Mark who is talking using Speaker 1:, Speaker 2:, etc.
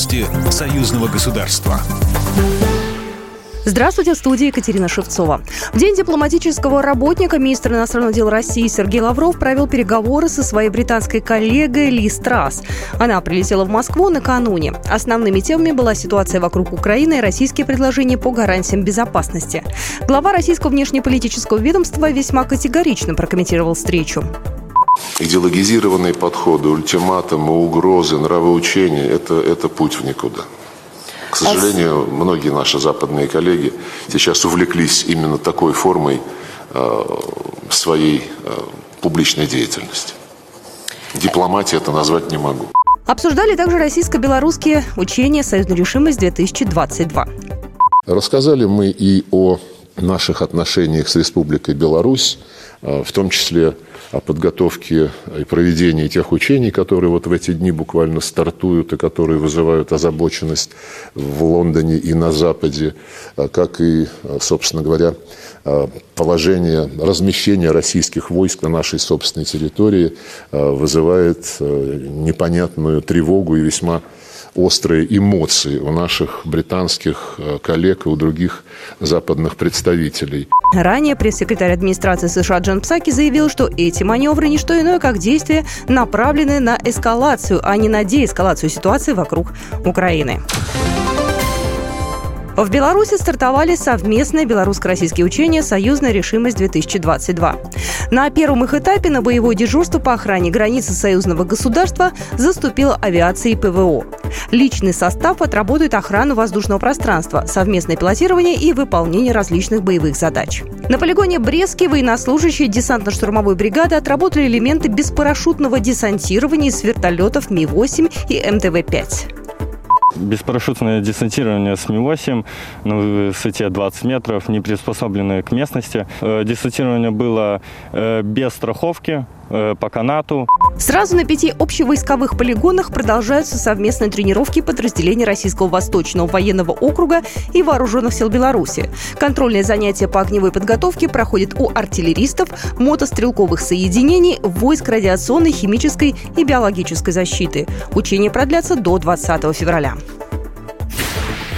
Speaker 1: Новости союзного государства.
Speaker 2: Здравствуйте, в студии Екатерина Шевцова. В День дипломатического работника министр иностранных дел России Сергей Лавров провел переговоры со своей британской коллегой Ли Страс. Она прилетела в Москву накануне. Основными темами была ситуация вокруг Украины и российские предложения по гарантиям безопасности. Глава российского внешнеполитического ведомства весьма категорично прокомментировал встречу.
Speaker 3: Идеологизированные подходы, ультиматумы, угрозы, нравоучения это, – это путь в никуда. К сожалению, многие наши западные коллеги сейчас увлеклись именно такой формой э, своей э, публичной деятельности. Дипломатия это назвать не могу.
Speaker 2: Обсуждали также российско-белорусские учения «Союзная решимость-2022».
Speaker 3: Рассказали мы и о наших отношениях с Республикой Беларусь, э, в том числе о подготовке и проведении тех учений, которые вот в эти дни буквально стартуют и которые вызывают озабоченность в Лондоне и на Западе, а как и, собственно говоря, положение размещения российских войск на нашей собственной территории вызывает непонятную тревогу и весьма острые эмоции у наших британских коллег и у других западных представителей.
Speaker 2: Ранее пресс-секретарь администрации США Джон Псаки заявил, что эти маневры не что иное, как действия, направленные на эскалацию, а не на деэскалацию ситуации вокруг Украины. В Беларуси стартовали совместные белорусско-российские учения «Союзная решимость-2022». На первом их этапе на боевое дежурство по охране границы союзного государства заступила авиация и ПВО. Личный состав отработает охрану воздушного пространства, совместное пилотирование и выполнение различных боевых задач. На полигоне Брестский военнослужащие десантно-штурмовой бригады отработали элементы беспарашютного десантирования с вертолетов Ми-8 и МТВ-5.
Speaker 4: Беспарашютное десантирование с Ми-8 на высоте 20 метров, не приспособленное к местности. Э, десантирование было э, без страховки, э, по канату.
Speaker 2: Сразу на пяти общевойсковых полигонах продолжаются совместные тренировки подразделений Российского Восточного военного округа и Вооруженных сил Беларуси. Контрольные занятия по огневой подготовке проходят у артиллеристов, мотострелковых соединений, войск радиационной, химической и биологической защиты. Учения продлятся до 20 февраля.